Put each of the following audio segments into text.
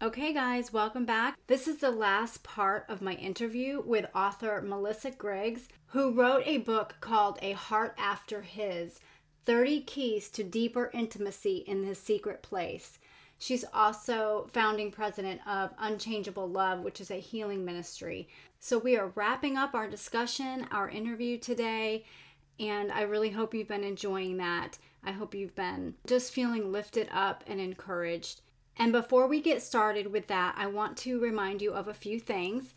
Okay, guys, welcome back. This is the last part of my interview with author Melissa Griggs, who wrote a book called A Heart After His 30 Keys to Deeper Intimacy in His Secret Place. She's also founding president of Unchangeable Love, which is a healing ministry. So we are wrapping up our discussion, our interview today, and I really hope you've been enjoying that. I hope you've been just feeling lifted up and encouraged. And before we get started with that, I want to remind you of a few things.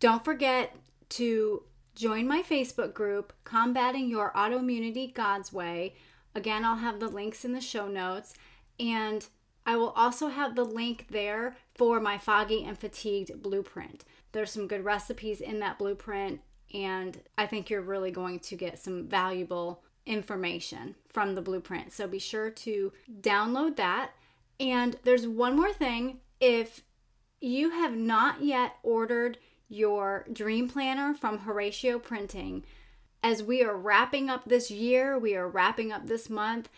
Don't forget to join my Facebook group, Combating Your Autoimmunity God's Way. Again, I'll have the links in the show notes. And I will also have the link there for my foggy and fatigued blueprint. There's some good recipes in that blueprint, and I think you're really going to get some valuable information from the blueprint. So be sure to download that. And there's one more thing if you have not yet ordered your dream planner from Horacio Printing, as we are wrapping up this year, we are wrapping up this month.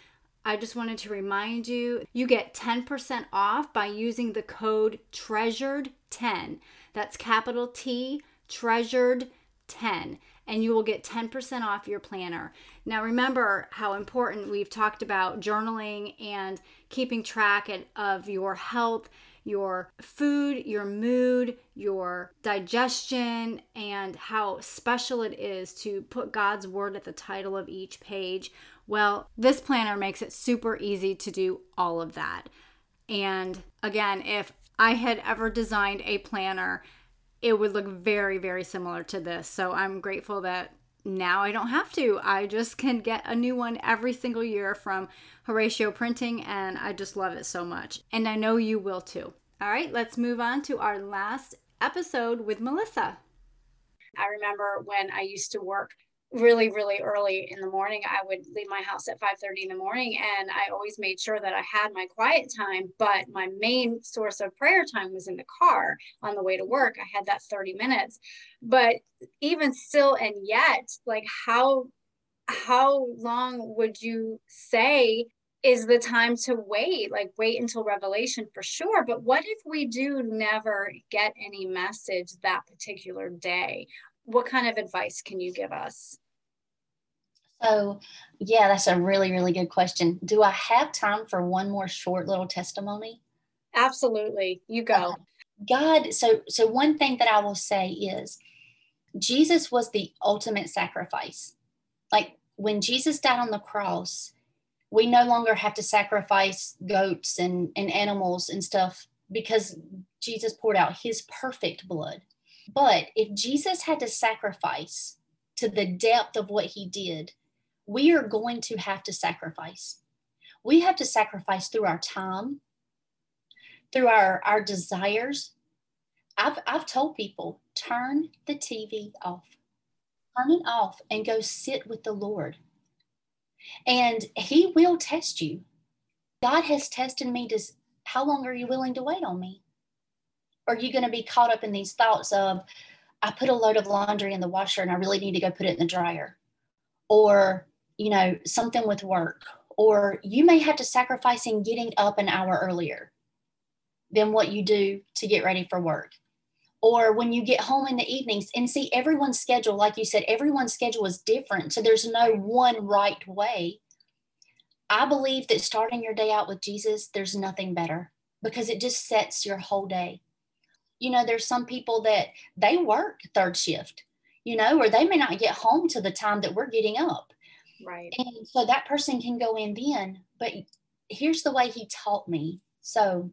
I just wanted to remind you you get 10% off by using the code TREASURED10. That's capital T, treasured 10 and you will get 10% off your planner. Now, remember how important we've talked about journaling and keeping track of your health, your food, your mood, your digestion, and how special it is to put God's word at the title of each page. Well, this planner makes it super easy to do all of that. And again, if I had ever designed a planner, it would look very, very similar to this. So I'm grateful that now I don't have to. I just can get a new one every single year from Horacio Printing, and I just love it so much. And I know you will too. All right, let's move on to our last episode with Melissa. I remember when I used to work really really early in the morning i would leave my house at 5.30 in the morning and i always made sure that i had my quiet time but my main source of prayer time was in the car on the way to work. I had that 30 minutes. But even still and yet like how how long would you say is the time to wait? Like wait until revelation for sure but what if we do never get any message that particular day? What kind of advice can you give us so, yeah, that's a really, really good question. Do I have time for one more short little testimony? Absolutely. You go. Uh, God, so so one thing that I will say is Jesus was the ultimate sacrifice. Like when Jesus died on the cross, we no longer have to sacrifice goats and, and animals and stuff because Jesus poured out his perfect blood. But if Jesus had to sacrifice to the depth of what he did, we are going to have to sacrifice. We have to sacrifice through our time, through our, our desires. I've, I've told people turn the TV off, turn it off, and go sit with the Lord. And He will test you. God has tested me to how long are you willing to wait on me? Are you going to be caught up in these thoughts of, I put a load of laundry in the washer and I really need to go put it in the dryer? Or you know, something with work, or you may have to sacrifice in getting up an hour earlier than what you do to get ready for work. Or when you get home in the evenings and see everyone's schedule, like you said, everyone's schedule is different. So there's no one right way. I believe that starting your day out with Jesus, there's nothing better because it just sets your whole day. You know, there's some people that they work third shift, you know, or they may not get home to the time that we're getting up. Right. And so that person can go in then. But here's the way he taught me. So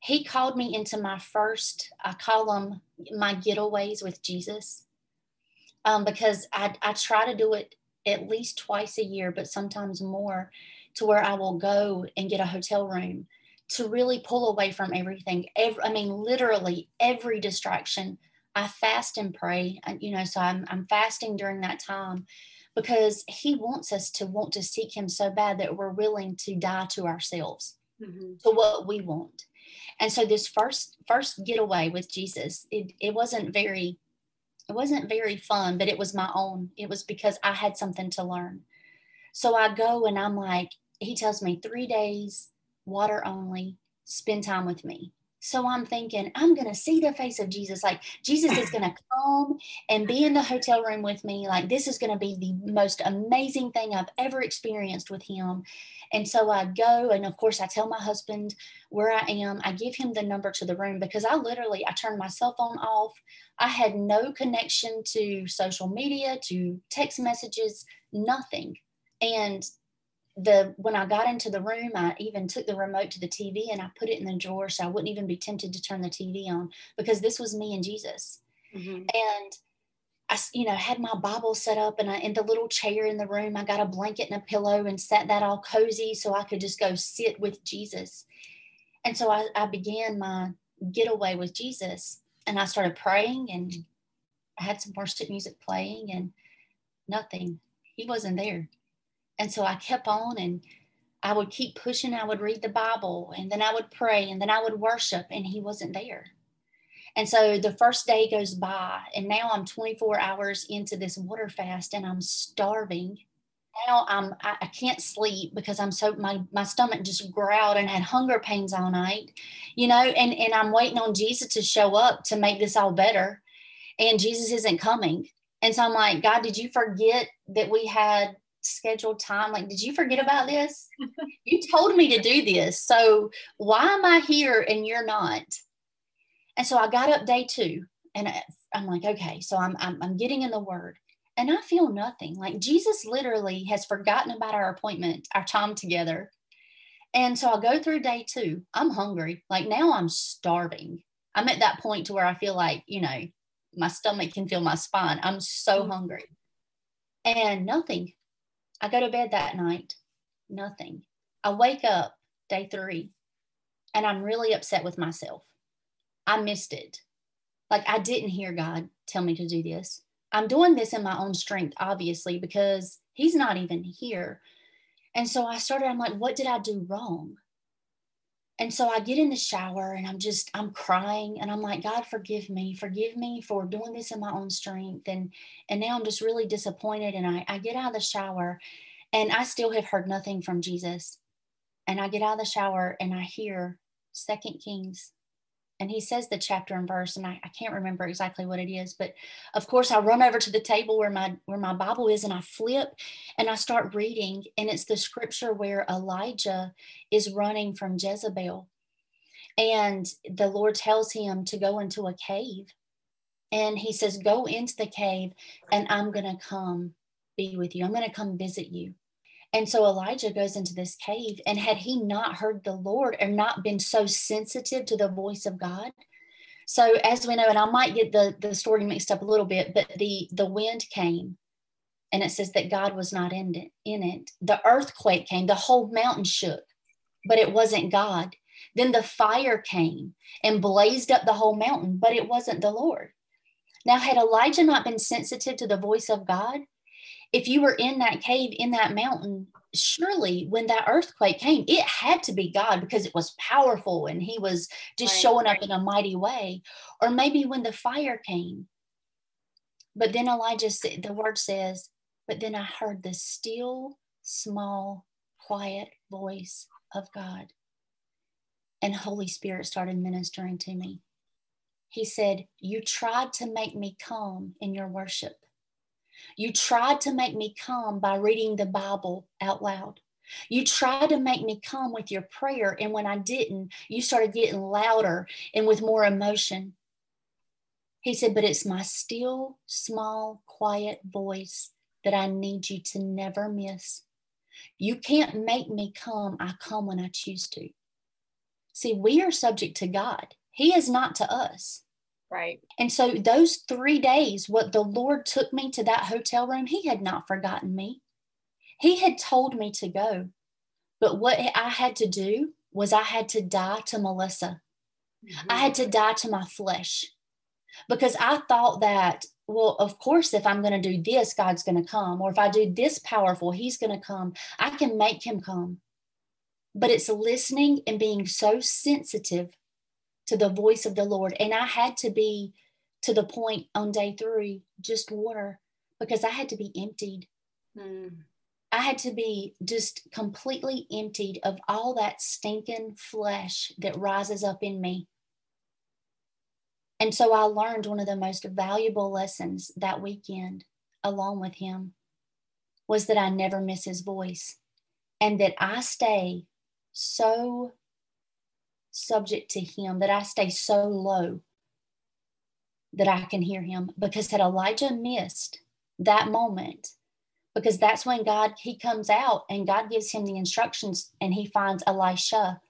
he called me into my first, I call them my getaways with Jesus. Um, because I, I try to do it at least twice a year, but sometimes more, to where I will go and get a hotel room to really pull away from everything. Every, I mean, literally every distraction. I fast and pray, you know, so I'm I'm fasting during that time because he wants us to want to seek him so bad that we're willing to die to ourselves mm-hmm. to what we want. And so this first first getaway with jesus it, it wasn't very it wasn't very fun but it was my own. It was because i had something to learn. So i go and i'm like he tells me three days water only spend time with me So I'm thinking, I'm going to see the face of Jesus. Like, Jesus is going to come and be in the hotel room with me. Like, this is going to be the most amazing thing I've ever experienced with him. And so I go, and of course, I tell my husband where I am. I give him the number to the room because I literally I turned my cell phone off. I had no connection to social media, to text messages, nothing. And the when I got into the room, I even took the remote to the TV and I put it in the drawer so I wouldn't even be tempted to turn the TV on because this was me and Jesus. Mm-hmm. And I, you know, had my Bible set up and I, in the little chair in the room, I got a blanket and a pillow and set that all cozy so I could just go sit with Jesus. And so I, I began my getaway with Jesus and I started praying and I had some worship music playing and nothing. He wasn't there. And so I kept on and I would keep pushing. I would read the Bible and then I would pray and then I would worship and he wasn't there. And so the first day goes by and now I'm 24 hours into this water fast and I'm starving. Now I'm I, I can't sleep because I'm so my my stomach just growled and had hunger pains all night, you know, and and I'm waiting on Jesus to show up to make this all better. And Jesus isn't coming. And so I'm like, God, did you forget that we had scheduled time like did you forget about this? You told me to do this so why am i here and you're not? And so i got up day two and i'm like okay so i'm i'm, I'm getting in the word and i feel nothing. Like jesus literally has forgotten about our appointment our time together. And so i go through day two. I'm hungry. Like now i'm starving. I'm at that point to where i feel like you know my stomach can feel my spine. I'm so mm-hmm. hungry. And nothing I go to bed that night, nothing. I wake up day three and I'm really upset with myself. I missed it. Like I didn't hear God tell me to do this. I'm doing this in my own strength, obviously, because He's not even here. And so I started, I'm like, what did I do wrong? And so I get in the shower and I'm just, I'm crying and I'm like, God, forgive me, forgive me for doing this in my own strength. And and now I'm just really disappointed. And I, I get out of the shower and I still have heard nothing from Jesus. And I get out of the shower and I hear Second Kings and he says the chapter and verse and I, I, can't remember exactly what it is but of course i run over to the table where my where my bible is and i flip and i start reading and it's the scripture where elijah is running from jezebel and the lord tells him to go into a cave and he says go into the cave and i'm going to come be with you. I'm going to come visit you and so Elijah goes into this cave. And had he not heard the Lord or not been so sensitive to the voice of God? So as we know, and I might get the, the story mixed up a little bit, but the, the wind came and it says that God was not in it, in it. The earthquake came, the whole mountain shook, but it wasn't God. Then the fire came and blazed up the whole mountain, but it wasn't the Lord. Now, had Elijah not been sensitive to the voice of God, if you were in that cave in that mountain surely when that earthquake came it had to be god because it was powerful and he was just right, showing right. up in a mighty way. Or maybe when the fire came. But then elijah said the word says but then i heard the still small quiet voice of god. And holy spirit started ministering to me. He said you tried to make me calm in your worship you tried to make me come by reading the Bible out loud. You tried to make me come with your prayer. And when I didn't, you started getting louder and with more emotion. He said, But it's my still, small, quiet voice that I need you to never miss. You can't make me come. I come when I choose to. See, we are subject to God, He is not to us. Right. And so those three days, what the Lord took me to that hotel room, He had not forgotten me. He had told me to go. But what I had to do was I had to die to Melissa. Mm-hmm. I had to die to my flesh because I thought that, well, of course, if I'm going to do this, God's going to come. Or if I do this powerful, He's going to come. I can make Him come. But it's listening and being so sensitive to the voice of the Lord. And I had to be to the point on day three, just water, because I had to be emptied. Mm. I had to be just completely emptied of all that stinking flesh that rises up in me. And so I learned one of the most valuable lessons that weekend along with him was that I never miss his voice and that I stay so subject to him, that I stay so low that I can hear him. Because had Elijah missed that moment, because that's when God he comes out and God gives him the instructions and he finds Elisha,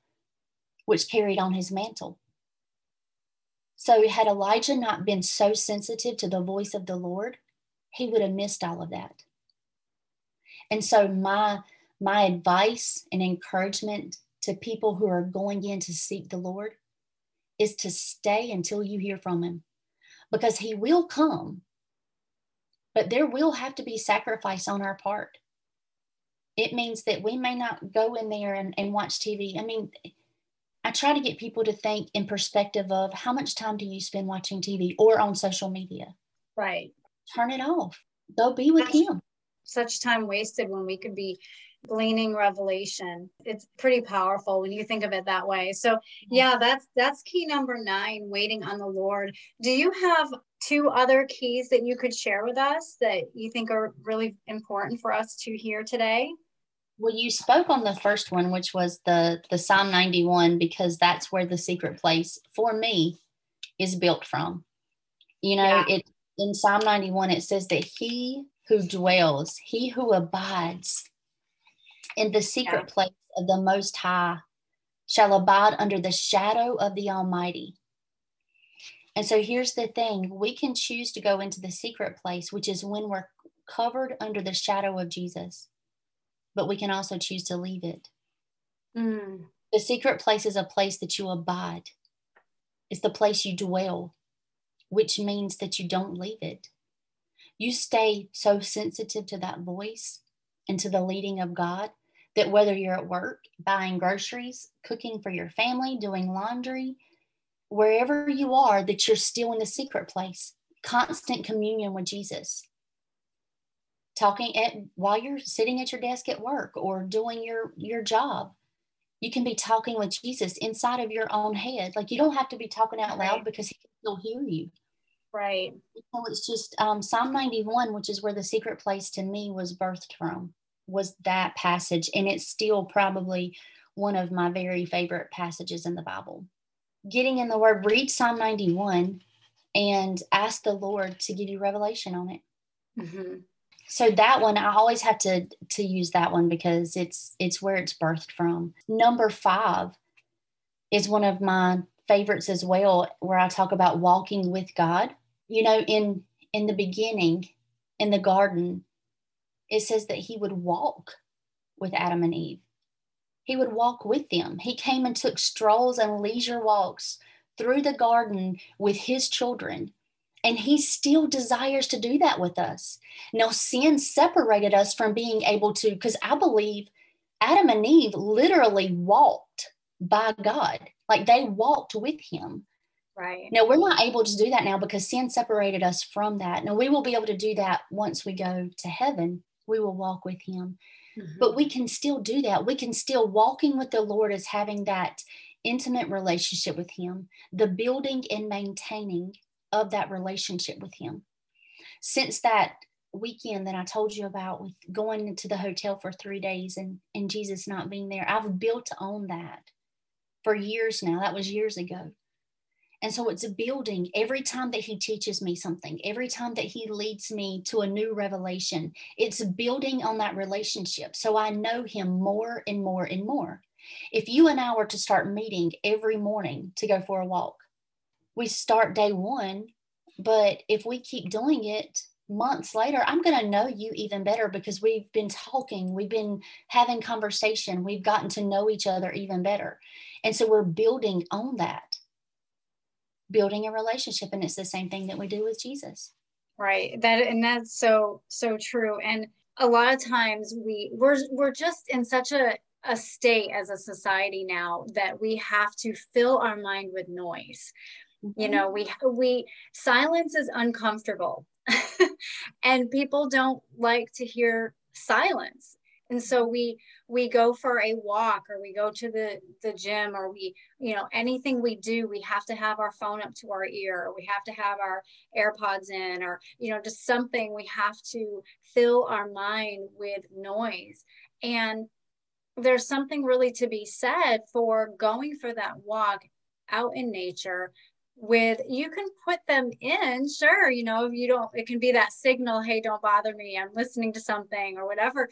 which carried on his mantle. So had Elijah not been so sensitive to the voice of the Lord, he would have missed all of that. And so my my advice and encouragement to people who are going in to seek the Lord is to stay until you hear from him because he will come but there will have to be sacrifice on our part. It means that we may not go in there and, and watch tv i mean i try to get people to think in perspective of how much time do you spend watching tv or on social media? Right. Turn it off. Go be with him. such time wasted when we could be gleaning revelation. It's pretty powerful when you think of it that way. So mm-hmm. yeah that's that's key number nine waiting on the lord. Do you have two other keys that you could share with us that you think are really important for us to hear today? Well you spoke on the first one which was the the psalm 91 because that's where the secret place for me is built from. You know yeah. it in psalm 91 it says that he who dwells, he who abides in the secret yeah. place of the Most High shall abide under the shadow of the Almighty. And so here's the thing we can choose to go into the secret place, which is when we're covered under the shadow of Jesus, but we can also choose to leave it. Mm. The secret place is a place that you abide, it's the place you dwell, which means that you don't leave it you stay so sensitive to that voice and to the leading of God that whether you're at work, buying groceries, cooking for your family, doing laundry, wherever you are, that you're still in the secret place, constant communion with Jesus. Talking at while you're sitting at your desk at work or doing your your job, you can be talking with Jesus inside of your own head. Like you don't have to be talking out loud because he can still hear you. Right. So it's just um, Psalm 91, which is where the secret place to me was birthed from, was that passage. And it's still probably one of my very favorite passages in the Bible. Getting in the word, read Psalm 91 and ask the Lord to give you revelation on it. Mm-hmm. So that one, I always have to to use that one because it's it's where it's birthed from. Number five is one of my favorites as well where I talk about walking with God. You know, in in the beginning, in the garden, it says that he would walk with Adam and Eve. He would walk with them. He came and took strolls and leisure walks through the garden with his children. And he still desires to do that with us. Now, sin separated us from being able to, because I believe Adam and Eve literally walked by God. Like they walked with him. Right. Now we're not able to do that now because sin separated us from that. Now we will be able to do that once we go to heaven. We will walk with him. Mm-hmm. But we can still do that. We can still walking with the Lord as having that intimate relationship with him, the building and maintaining of that relationship with him. Since that weekend that I told you about with going into the hotel for three days and, and Jesus not being there, I've built on that for years now. That was years ago. And so it's a building every time that he teaches me something, every time that he leads me to a new revelation, it's building on that relationship. So I know him more and more and more. If you and I were to start meeting every morning to go for a walk, we start day one, but if we keep doing it months later, I'm going to know you even better because we've been talking, we've been having conversation, we've gotten to know each other even better. And so we're building on that, building a relationship. And it's the same thing that we do with Jesus. Right. That and that's so so true. And a lot of times we we're we're just in such a a state as a society now that we have to fill our mind with noise. Mm-hmm. You know, we we silence is uncomfortable and people don't like to hear silence and so we we go for a walk or we go to the the gym or we you know anything we do we have to have our phone up to our ear or we have to have our airpods in or you know just something we have to fill our mind with noise. And there's something really to be said for going for that walk out in nature with you can put them in sure you know you don't it can be that signal hey don't bother me i'm listening to something or whatever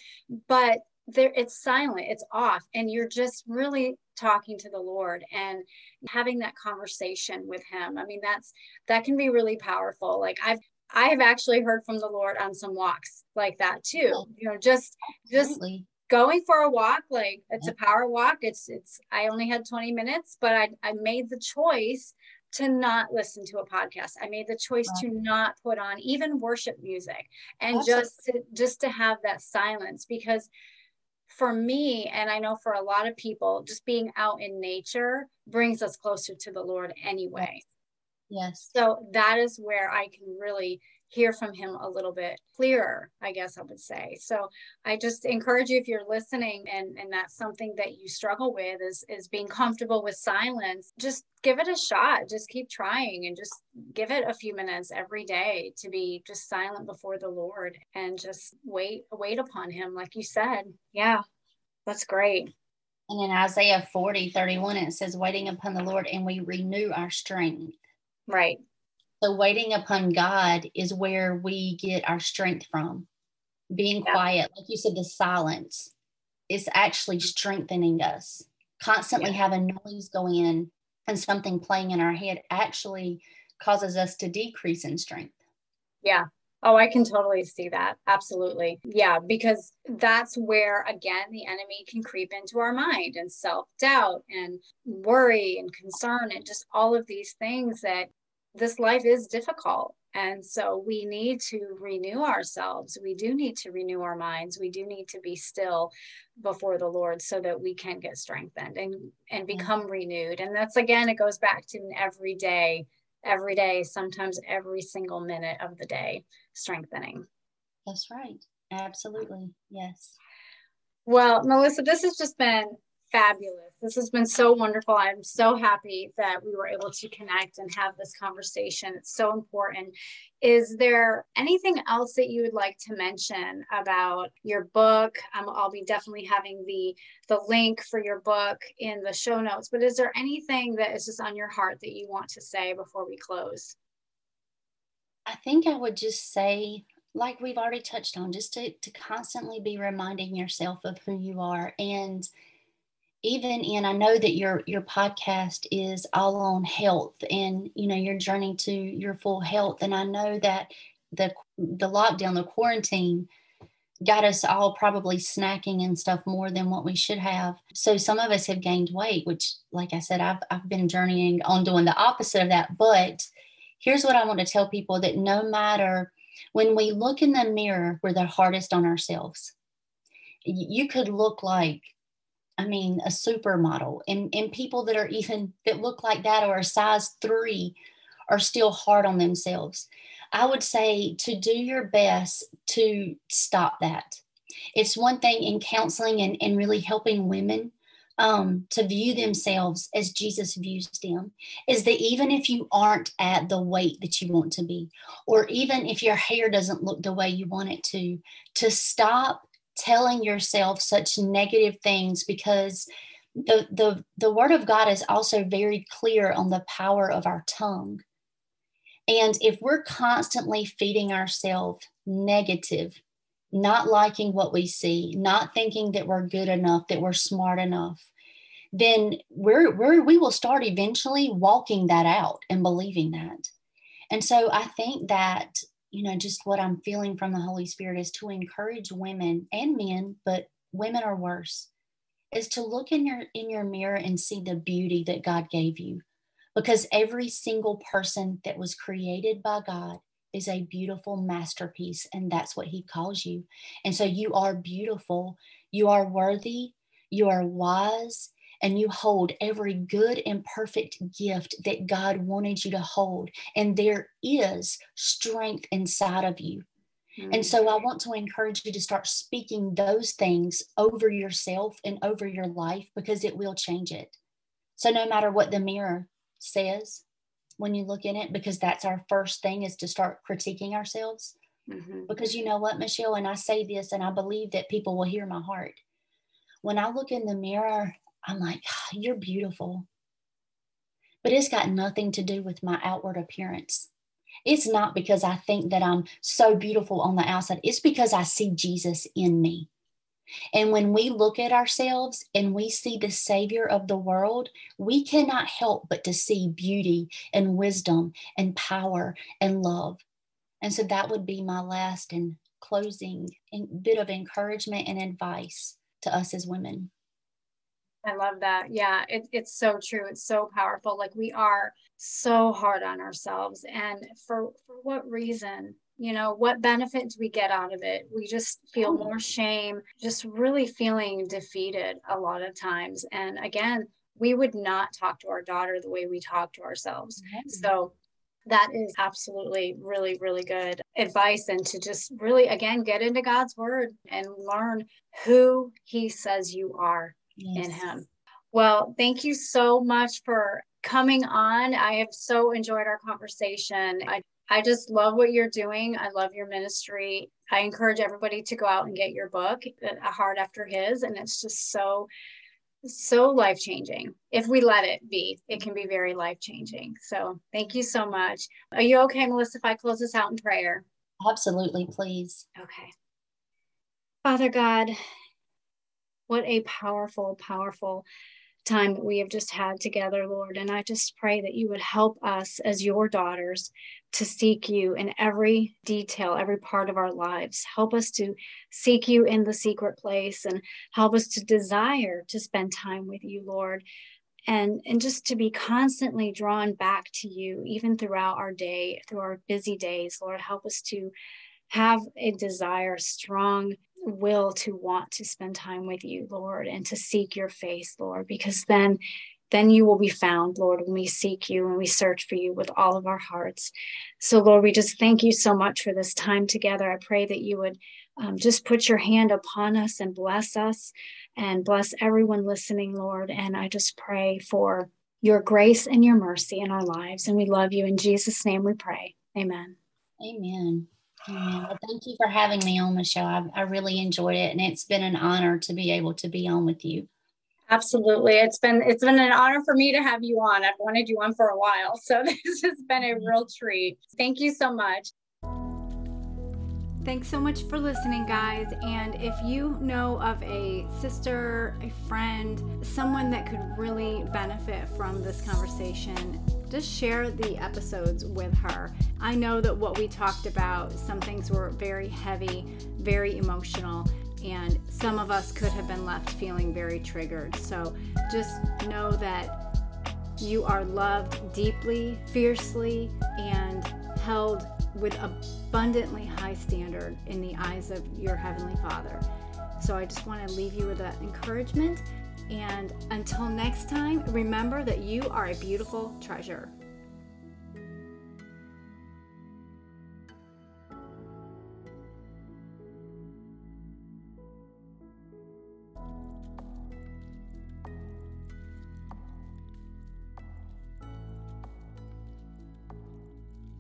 but there it's silent it's off and you're just really talking to the lord and having that conversation with him. I mean that's that can be really powerful. Like i've i have actually heard from the lord on some walks like that too oh, you know just just going for a walk like it's a power walk it's it's i only had 20 minutes but i i made the choice to not listen to a podcast. I made the choice to not put on even worship music and just to, just to have that silence because for me and I know for a lot of people just being out in nature brings us closer to the Lord anyway. Yes. So that is where I can really hear from him a little bit clearer, I guess I would say. So I just encourage you if you're listening and, and that's something that you struggle with is, is being comfortable with silence, just give it a shot. Just keep trying and just give it a few minutes every day to be just silent before the Lord and just wait, wait upon him, like you said. Yeah, that's great. And in Isaiah 40, 31, it says, waiting upon the Lord and we renew our strength. Right. So waiting upon God is where we get our strength from. Being yeah. quiet, like you said, the silence is actually strengthening us. Constantly yeah. having noise going in and something playing in our head actually causes us to decrease in strength. Yeah. Oh, I can totally see that. Absolutely. Yeah, because that's where, again, the enemy can creep into our mind and self doubt and worry and concern and just all of these things that this life is difficult. And so we need to renew ourselves. We do need to renew our minds. We do need to be still before the Lord so that we can get strengthened and, and become renewed. And that's again, it goes back to every day, every day, sometimes every single minute of the day, strengthening. That's right. Absolutely. Yes. Well, Melissa, this has just been fabulous. This has been so wonderful. I'm so happy that we were able to connect and have this conversation. It's so important. Is there anything else that you would like to mention about your book? Um, I'll be definitely having the the link for your book in the show notes. But is there anything that is just on your heart that you want to say before we close? I think I would just say like we've already touched on, just to, to constantly be reminding yourself of who you are and even in i know that your your podcast is all on health and you know your journey to your full health and i know that the the lockdown the quarantine got us all probably snacking and stuff more than what we should have. So some of us have gained weight which like i said i've, I've been journeying on doing the opposite of that. But here's what i want to tell people that no matter when we look in the mirror we're the hardest on ourselves. You could look like I mean, a supermodel and, and people that are even that look like that or a size three are still hard on themselves. I would say to do your best to stop that. It's one thing in counseling and, and really helping women um, to view themselves as Jesus views them is that even if you aren't at the weight that you want to be, or even if your hair doesn't look the way you want it to, to stop telling yourself such negative things because the the the word of god is also very clear on the power of our tongue. And if we're constantly feeding ourselves negative not liking what we see not thinking that we're good enough that we're smart enough then we're, we're we will start eventually walking that out and believing that. And so i think that you know, just what I'm feeling from the Holy Spirit is to encourage women and men, but women are worse, is to look in your in your mirror and see the beauty that God gave you. Because every single person that was created by God is a beautiful masterpiece, and that's what He calls you. And so you are beautiful, you are worthy, you are wise, and you hold every good and perfect gift that God wanted you to hold. And there is strength inside of you. Mm-hmm. And so I want to encourage you to start speaking those things over yourself and over your life because it will change it. So no matter what the mirror says when you look in it, because that's our first thing is to start critiquing ourselves. Mm-hmm. Because you know what, Michelle, and I say this and I believe that people will hear my heart. When I look in the mirror, I'm like, oh, you're beautiful. But it's got nothing to do with my outward appearance. It's not because I think that I'm so beautiful on the outside, it's because I see Jesus in me. And when we look at ourselves and we see the Savior of the world, we cannot help but to see beauty and wisdom and power and love. And so that would be my last and closing bit of encouragement and advice to us as women. I love that. Yeah, it, it's so true. It's so powerful. Like we are so hard on ourselves. And for, for what reason? You know, what benefit do we get out of it? We just feel more shame, just really feeling defeated a lot of times. And again, we would not talk to our daughter the way we talk to ourselves. Mm-hmm. So that is absolutely really, really good advice. And to just really, again, get into God's word and learn who He says you are yes. in Him. Well, thank you so much for coming on. I have so enjoyed our conversation. I, I just love what you're doing. I love your ministry. I encourage everybody to go out and get your book, A Heart After His. And it's just so, so life changing. If we let it be, it can be very life changing. So thank you so much. Are you okay, Melissa, if I close this out in prayer? Absolutely, please. Okay. Father God, what a powerful, powerful time that we have just had together, Lord. And I just pray that you would help us as your daughters to seek you in every detail, every part of our lives. Help us to seek you in the secret place and help us to desire to spend time with you, Lord. And, and just to be constantly drawn back to you, even throughout our day, through our busy days, Lord, help us to have a desire, strong will to want to spend time with you, Lord, and to seek your face, Lord, because then then you will be found, Lord, when we seek you and we search for you with all of our hearts. So, Lord, we just thank you so much for this time together. I pray that you would um, just put your hand upon us and bless us and bless everyone listening, Lord. And I just pray for your grace and your mercy in our lives. And we love you. In Jesus' name we pray. Amen. Amen. Well, thank you for having me on the show. I, I really enjoyed it, and it's been an honor to be able to be on with you. Absolutely, it's been it's been an honor for me to have you on. I've wanted you on for a while, so this has been a mm-hmm. real treat. Thank you so much. Thanks so much for listening, guys. And if you know of a sister, a friend, someone that could really benefit from this conversation, just share the episodes with her. I know that what we talked about, some things were very heavy, very emotional, and some of us could have been left feeling very triggered. So just know that you are loved deeply, fiercely, and held with abundantly high standard in the eyes of your Heavenly Father. So I just want to leave you with that encouragement. And until next time, remember that you are a beautiful treasure.